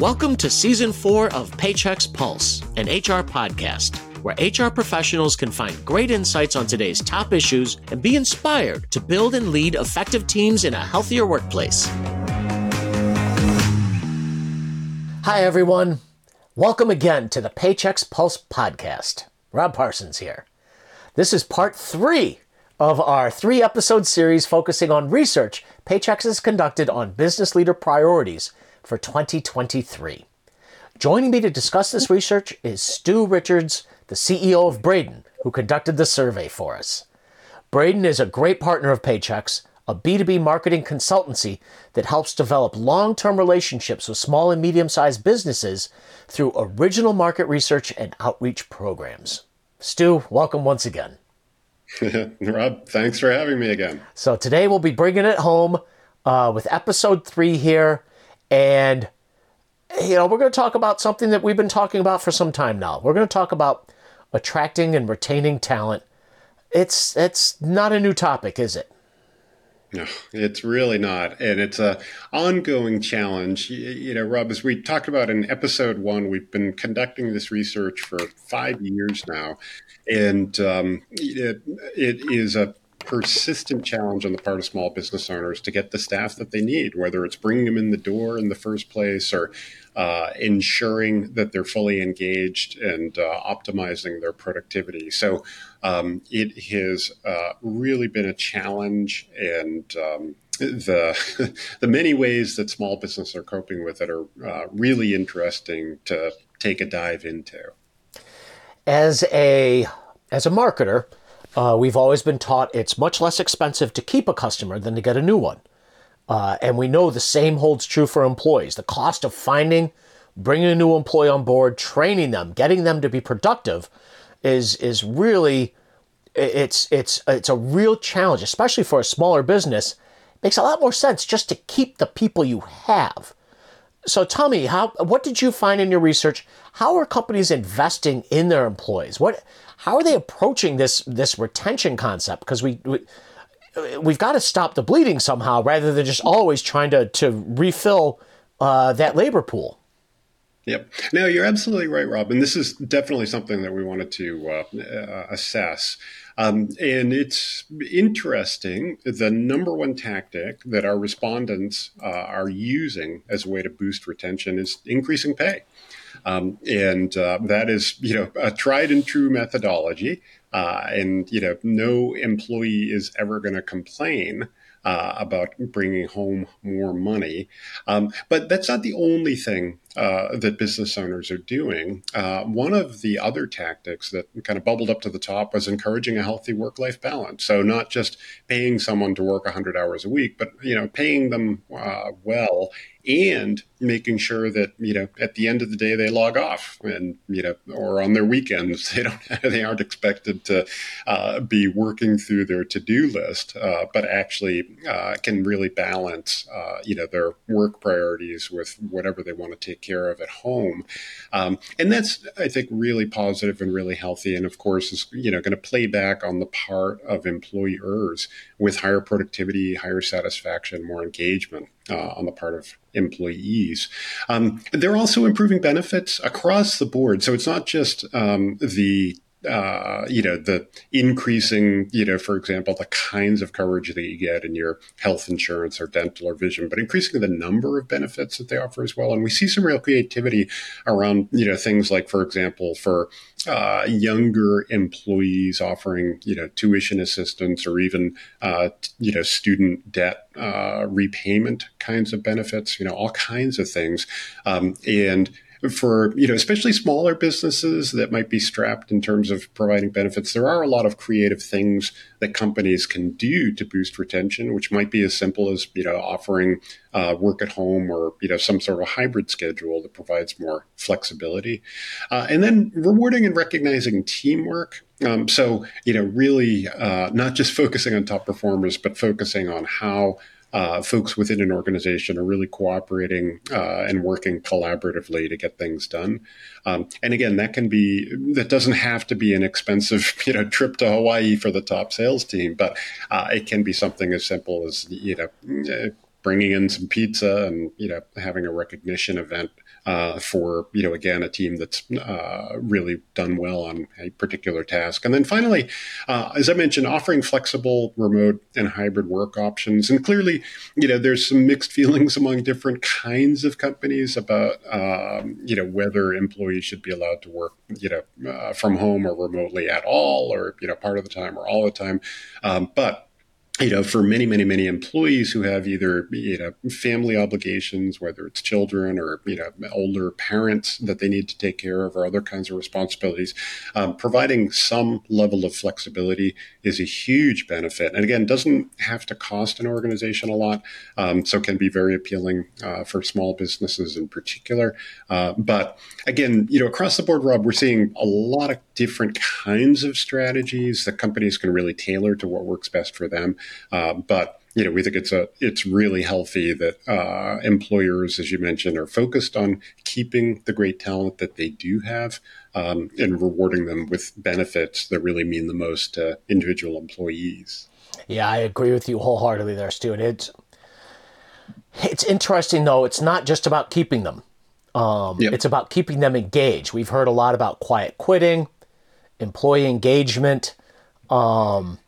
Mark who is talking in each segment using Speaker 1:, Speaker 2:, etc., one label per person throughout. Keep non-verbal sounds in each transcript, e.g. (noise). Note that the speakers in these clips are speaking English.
Speaker 1: Welcome to season four of Paychex Pulse, an HR podcast, where HR professionals can find great insights on today's top issues and be inspired to build and lead effective teams in a healthier workplace. Hi, everyone. Welcome again to the Paychex Pulse podcast. Rob Parsons here. This is part three of our three episode series focusing on research Paychex has conducted on business leader priorities for 2023. Joining me to discuss this research is Stu Richards, the CEO of Bredin, who conducted the survey for us. Bredin is a great partner of Paychex, a B2B marketing consultancy that helps develop long term relationships with small and medium sized businesses through original market research and outreach programs. Stu, welcome once again. (laughs)
Speaker 2: Rob, thanks for having me again.
Speaker 1: So today we'll be bringing it home uh, with episode three here. And, you know, we're going to talk about something that we've been talking about for some time now. We're going to talk about attracting and retaining talent. It's, it's not a new topic, is it?
Speaker 2: No, it's really not, and it's a ongoing challenge. You know, Rob, as we talked about in episode one, we've been conducting this research for five years now, and um, it, it is a persistent challenge on the part of small business owners to get the staff that they need, whether it's bringing them in the door in the first place or uh, ensuring that they're fully engaged and uh, optimizing their productivity. So um, it has uh, really been a challenge and um, the (laughs) the many ways that small businesses are coping with it are uh, really interesting to take a dive into.
Speaker 1: As a as a marketer, uh, we've always been taught it's much less expensive to keep a customer than to get a new one. Uh, and we know the same holds true for employees. The cost of finding, bringing a new employee on board, training them, getting them to be productive is, is really, it's, it's, it's a real challenge, especially for a smaller business. It makes a lot more sense just to keep the people you have. So tell me, how, what did you find in your research? How are companies investing in their employees? What, how are they approaching this this retention concept? Because we, we we've got to stop the bleeding somehow, rather than just always trying to to refill uh, that labor pool.
Speaker 2: Yep. No, you're absolutely right, Rob. And this is definitely something that we wanted to uh, uh, assess. Um, and it's interesting. The number one tactic that our respondents uh, are using as a way to boost retention is increasing pay. Um, and uh, that is, you know, a tried and true methodology. Uh, and, you know, no employee is ever going to complain uh, about bringing home more money. Um, but that's not the only thing uh, that business owners are doing. Uh, one of the other tactics that kind of bubbled up to the top was encouraging a healthy work-life balance. So not just paying someone to work 100 hours a week, but you know paying them uh, well and making sure that you know at the end of the day they log off and you know or on their weekends (laughs) they don't they aren't expected to uh, be working through their to-do list uh, but actually can really balance you know their work priorities with whatever they want to take care of at home um, and that's I think really positive and really healthy and of course is you know going to play back on the part of employers with higher productivity higher satisfaction more engagement uh, on the part of employees. Um, they're also improving benefits across the board. So it's not just um, the uh, you know, the increasing, you know, for example, the kinds of coverage that you get in your health insurance or dental or vision, but increasing the number of benefits that they offer as well. And we see some real creativity around, you know, things like, for example, for uh, younger employees offering, you know, tuition assistance or even, uh, you know, student debt uh, repayment kinds of benefits, you know, all kinds of things. Um, and for you know especially smaller businesses that might be strapped in terms of providing benefits. There are a lot of creative things that companies can do to boost retention which might be as simple as you know offering uh, work at home or you know some sort of hybrid schedule that provides more flexibility. Uh, and then rewarding and recognizing teamwork. Um, so you know really uh, not just focusing on top performers but focusing on how uh, folks within an organization are really cooperating uh, and working collaboratively to get things done. Um, and again, that can be that doesn't have to be an expensive (laughs) you know trip to Hawaii for the top sales team, but uh, it can be something as simple as you know bringing in some pizza and you know having a recognition event uh, for you know again a team that's uh, really done well on a particular task. And then finally, uh, as I mentioned, offering flexible remote and hybrid work options. And clearly, you know, there's some mixed (laughs) feelings among different kinds of companies about um, you know whether employees should be allowed to work you know uh, from home or remotely at all, or you know part of the time or all the time. Um, but you know, for many, many, many employees who have either, you know, family obligations, whether it's children or, you know, older parents that they need to take care of or other kinds of responsibilities, um, providing some level of flexibility is a huge benefit. And again, doesn't have to cost an organization a lot. Um, so can be very appealing uh, for small businesses in particular. Uh, but again, you know, across the board, Rob, we're seeing a lot of different kinds of strategies that companies can really tailor to what works best for them. Uh, but you know, we think it's a it's really healthy that uh, employers, as you mentioned, are focused on keeping the great talent that they do have um, and rewarding them with benefits that really mean the most to individual employees.
Speaker 1: Yeah, I agree with you wholeheartedly there, Stu. And it's it's interesting though. It's not just about keeping them. Um, yep. It's about keeping them engaged. We've heard a lot about quiet quitting, employee engagement. Um,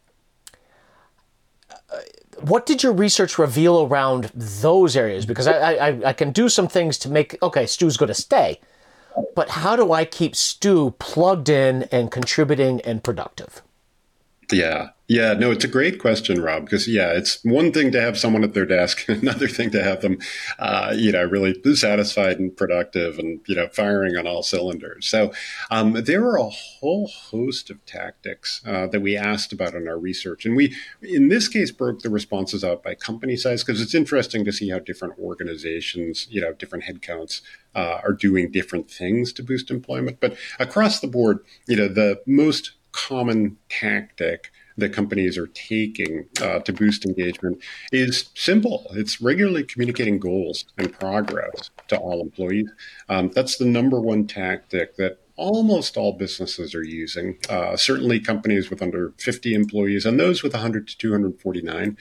Speaker 1: what did your research reveal around those areas? Because I, I, I can do some things to make, okay, Stu's going to stay, but how do I keep Stu plugged in and contributing and productive?
Speaker 2: Yeah. Yeah, no, it's a great question, Rob, because yeah, it's one thing to have someone at their desk, (laughs) another thing to have them, uh, you know, really satisfied and productive and, you know, firing on all cylinders. So um, there are a whole host of tactics uh, that we asked about in our research. And we, in this case, broke the responses out by company size because it's interesting to see how different organizations, you know, different headcounts uh, are doing different things to boost employment. But across the board, you know, the most common tactic that companies are taking uh, to boost engagement is simple. It's regularly communicating goals and progress to all employees. Um, that's the number one tactic that almost all businesses are using. Uh, certainly, companies with under 50 employees and those with 100 to 249.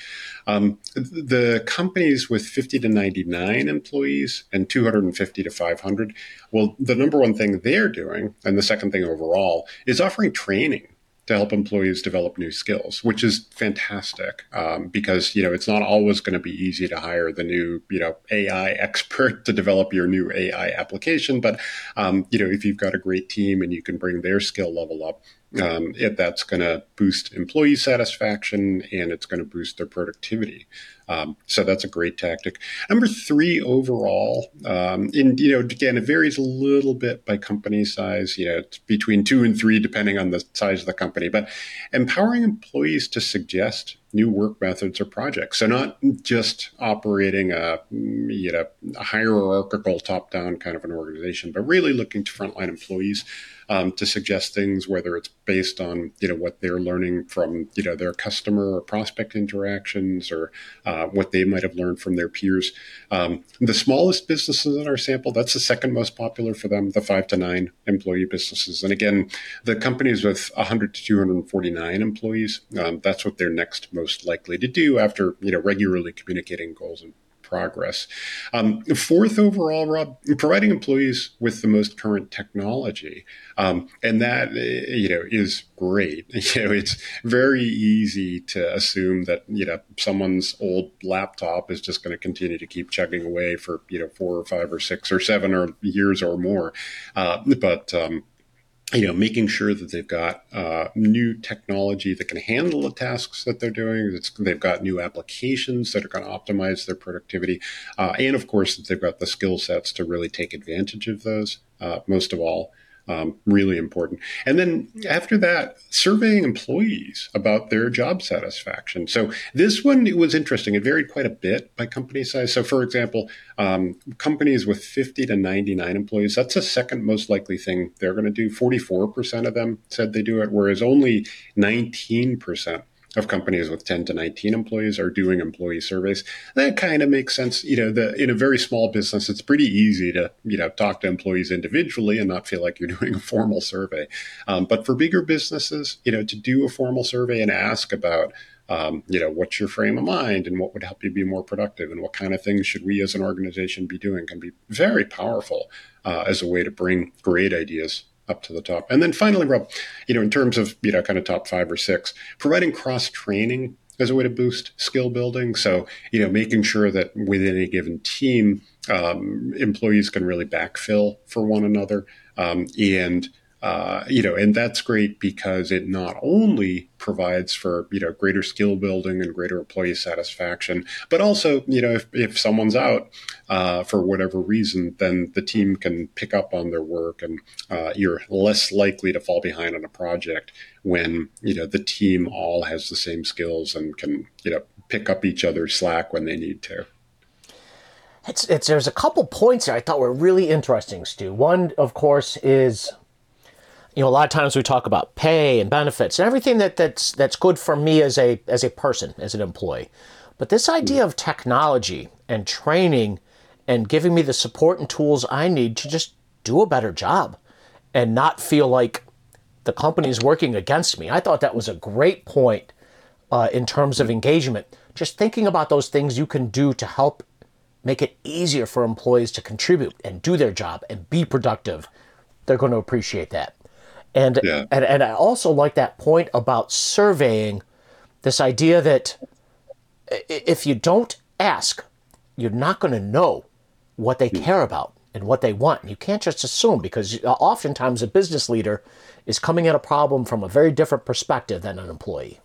Speaker 2: Um, the companies with 50 to 99 employees and 250 to 500. Well, the number one thing they're doing, and the second thing overall, is offering training to help employees develop new skills, which is fantastic um, because you know it's not always going to be easy to hire the new you know AI (laughs) expert to develop your new AI application. But um, you know if you've got a great team and you can bring their skill level up, um, it, that's going to boost employee satisfaction and it's going to boost their productivity. Um, so that's a great tactic. Number three overall, um, and you know, again, it varies a little bit by company size. You know, between two and three depending on the size of the company. But empowering employees to suggest new work methods or projects. So not just operating a you know a hierarchical top down kind of an organization, but really looking to frontline employees um, to suggest things, whether it's based on you know what they're learning from you know their customer or prospect interactions or uh, what they might have learned from their peers. Um, the smallest businesses in our sample, that's the second most popular for them, the five to nine employee businesses. And again, the companies with 100 to 249 employees, um, that's what they're next most likely to do after you know regularly communicating goals and progress. Um, fourth overall, Rob, providing employees with the most current technology, um, and that uh, you know is great. (laughs) You know, it's very easy to assume that you know someone's old laptop is just going to continue to keep chugging away for you know four or five or six or seven or years or more, uh, but um, you know, making sure that they've got uh, new technology that can handle the tasks that they're doing. They've got new applications that are going to optimize their productivity, uh, and of course, that they've got the skill sets to really take advantage of those. Uh, most of all, um, really important. And then after that, surveying employees about their job satisfaction. So this one it was interesting. It varied quite a bit by company size. So, for example, um, companies with 50 to 99 employees, that's the second most likely thing they're going to do. 44% of them said they do it, whereas only 19% of companies with 10 to 19 employees are doing employee surveys. That kind of makes sense. You know, the, in a very small business, it's pretty easy to, you know, talk to employees individually and not feel like you're (laughs) doing a formal survey. Um, but for bigger businesses, you know, to do a formal survey and ask about um, you know, what's your frame of mind and what would help you be more productive and what kind of things should we as an organization be doing can be very powerful uh, as a way to bring great ideas up to the top. And then finally, Rob, you know, in terms of, you know, kind of top five or six, providing cross training as a way to boost skill building. So, you know, making sure that within a given team, um, employees can really backfill for one another. Um, and uh, you know, and that's great because it not only provides for you know greater skill building and greater employee satisfaction, but also you know if, if someone's out uh, for whatever reason, then the team can pick up on their work, and uh, you're less likely to fall behind on a project when you know the team all has the same skills and can you know pick up each other's slack when they need to.
Speaker 1: It's, it's there's a couple points here I thought were really interesting, Stu. One, of course, is you know, a lot of times we talk about pay and benefits and everything that, that's that's good for me as a as a person, as an employee. But this idea of technology and training and giving me the support and tools I need to just do a better job and not feel like the company is working against me. I thought that was a great point uh, in terms of engagement. Just thinking about those things you can do to help make it easier for employees to contribute and do their job and be productive, they're going to appreciate that. And, yeah. and and I also like that point about surveying this idea that if you don't ask, you're not going to know what they hmm. care about and what they want. You can't just assume because oftentimes a business leader is coming at a problem from a very different perspective than an employee.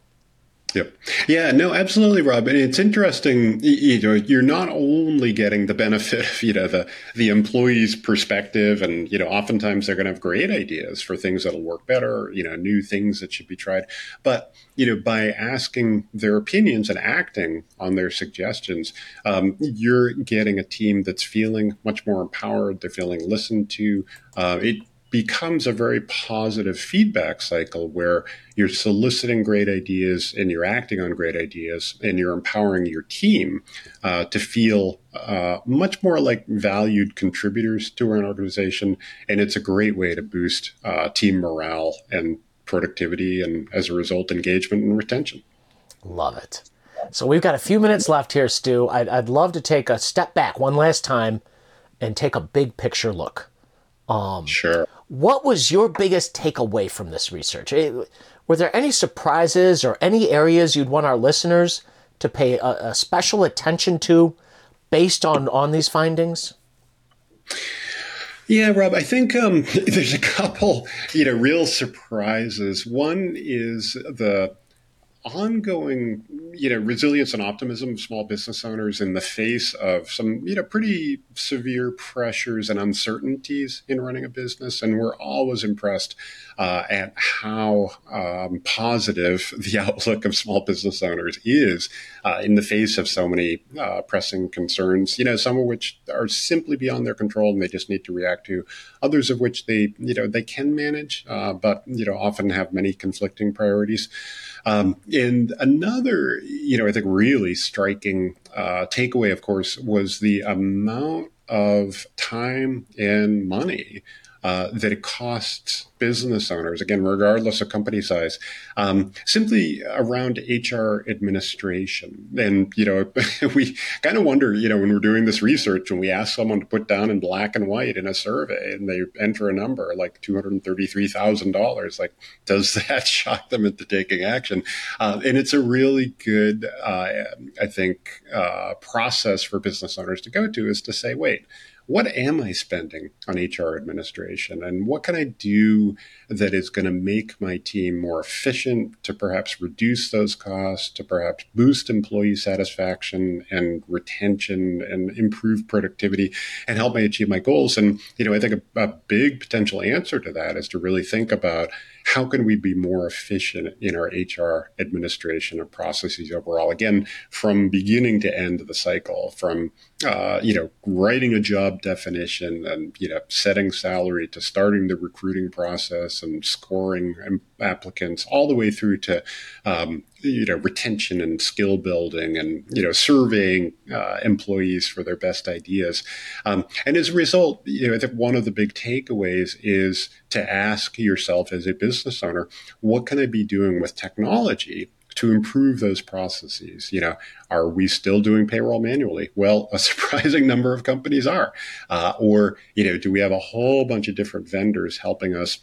Speaker 2: Yep. Yeah, no, absolutely, Rob. And it's interesting, you know, you're not only getting the benefit of, you know, the, the employee's perspective and, you know, oftentimes they're going to have great ideas for things that'll work better, you know, new things that should be tried. But, you know, by asking their opinions and acting on their suggestions, um, you're getting a team that's feeling much more empowered. They're feeling listened to. Uh, it becomes a very positive feedback cycle where you're soliciting great ideas and you're acting on great ideas and you're empowering your team uh, to feel uh, much more like valued contributors to an organization. And it's a great way to boost uh, team morale and productivity and as a result, engagement and retention.
Speaker 1: Love it. So we've got a few minutes left here, Stu. I'd, I'd love to take a step back one last time and take a big picture look.
Speaker 2: Um, sure.
Speaker 1: What was your biggest takeaway from this research? Eh, were there any surprises or any areas you'd want our listeners to pay a, a special attention to based on, on these findings?
Speaker 2: Yeah, Rob, I think um, (laughs) there's a couple, you know, real surprises. One is the ongoing, you know, resilience and optimism of small business owners in the face of some, you know, pretty severe pressures and uncertainties in running a business. And we're always impressed uh, at how um, positive the (laughs) outlook of small business owners is uh, in the face of so many uh, pressing concerns, you know, some of which are simply beyond their control and they just need to react to, others of which they, you know, they can manage, uh, but, you know, often have many conflicting priorities. Um, and another, you know, I think really striking uh, takeaway, of course, was the amount of time and money uh, that it costs business owners, again, regardless of company size, um, simply around HR administration. And, you know, (laughs) we kind of wonder, you know, when we're doing this research, when we ask someone to put down in black and white in a survey and they enter a number like $233,000, like, does that (laughs) shock them into taking action? Uh, and it's a really good, uh, I think, uh, process for business owners to go to is to say, wait, what am I spending on HR administration? And what can I do that is going to make my team more efficient to perhaps reduce those costs, to perhaps boost employee satisfaction and retention and improve productivity and help me achieve my goals? And, you know, I think a, a big potential answer to that is to really think about how can we be more efficient in our HR administration of processes overall? Again, from beginning to end of the cycle, from uh, you know writing a job definition and you know setting salary to starting the recruiting process and scoring applicants, all the way through to um, you know retention and skill building and you know surveying uh, employees for their best ideas um, and as a result you know i think one of the big takeaways is to ask yourself as a business owner what can i be doing with technology to improve those processes. You know, are we still doing payroll manually? Well, a (laughs) surprising number of companies are. Uh, or, you know, do we have a whole bunch of different vendors helping us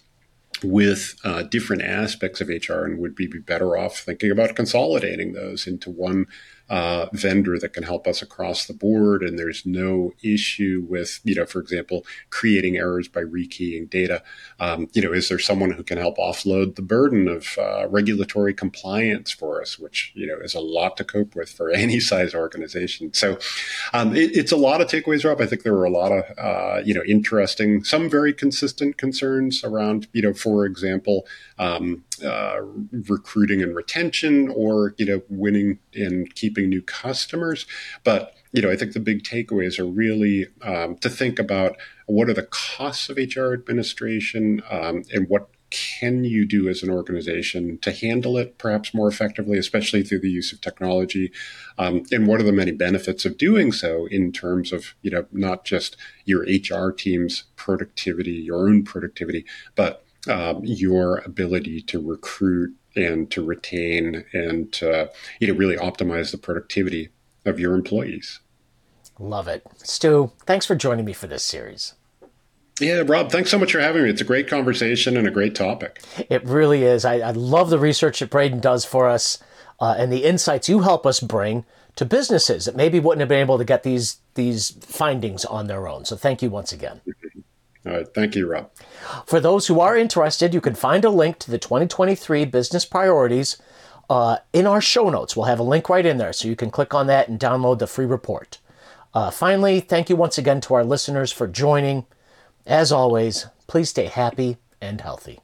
Speaker 2: with uh, different aspects of HR and would be better off thinking about consolidating those into one uh, vendor that can help us across the board. And there's no issue with, you know, for example, creating errors by rekeying data. Um, you know, is there someone who can help offload the burden of uh, regulatory compliance for us, which, you know, is a lot to cope with for (laughs) any size organization. So um, it, it's a lot of takeaways, Rob. I think there were a lot of, uh, you know, interesting, some very consistent concerns around, you know, for example, um, uh, recruiting and retention or you know winning and keeping new customers but you know i think the big takeaways are really um, to think about what are the costs of hr administration um, and what can you do as an organization to handle it perhaps more effectively, especially through the use of technology? Um, and what are the many benefits of doing so in terms of, you know, not just your HR team's productivity, your own productivity, but um, your ability to recruit and to retain and to you know really optimize the productivity of your employees.
Speaker 1: Love it, Stu. Thanks for joining me for this series.
Speaker 2: Yeah, Rob, thanks so much for having me. It's a great conversation and a great topic.
Speaker 1: It really is. I, I love the research that Bredin does for us uh, and the insights you help us bring to businesses that maybe wouldn't have been able to get these these findings on their own. So thank you once again.
Speaker 2: All right. Thank you, Rob.
Speaker 1: For those who are interested, you can find a link to the 2023 business priorities uh, in our show notes. We'll have a link right in there, so you can click on that and download the free report. Uh, finally, thank you once again to our listeners for joining. As always, please stay happy and healthy.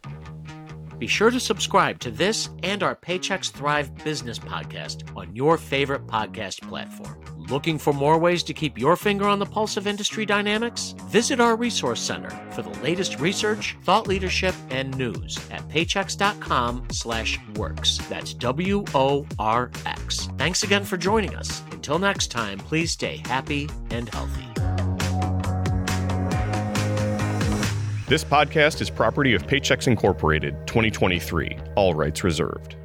Speaker 1: Be sure to subscribe to this and our Paychex Thrive business podcast on your favorite podcast platform. Looking for more ways to keep your finger on the pulse of industry dynamics? Visit our resource center for the latest research, thought leadership, and news at paychex.com/worx. That's W O R X. Thanks again for joining us. Until next time, please stay happy and healthy.
Speaker 3: This podcast is property of Paychex Incorporated, 2023, all rights reserved.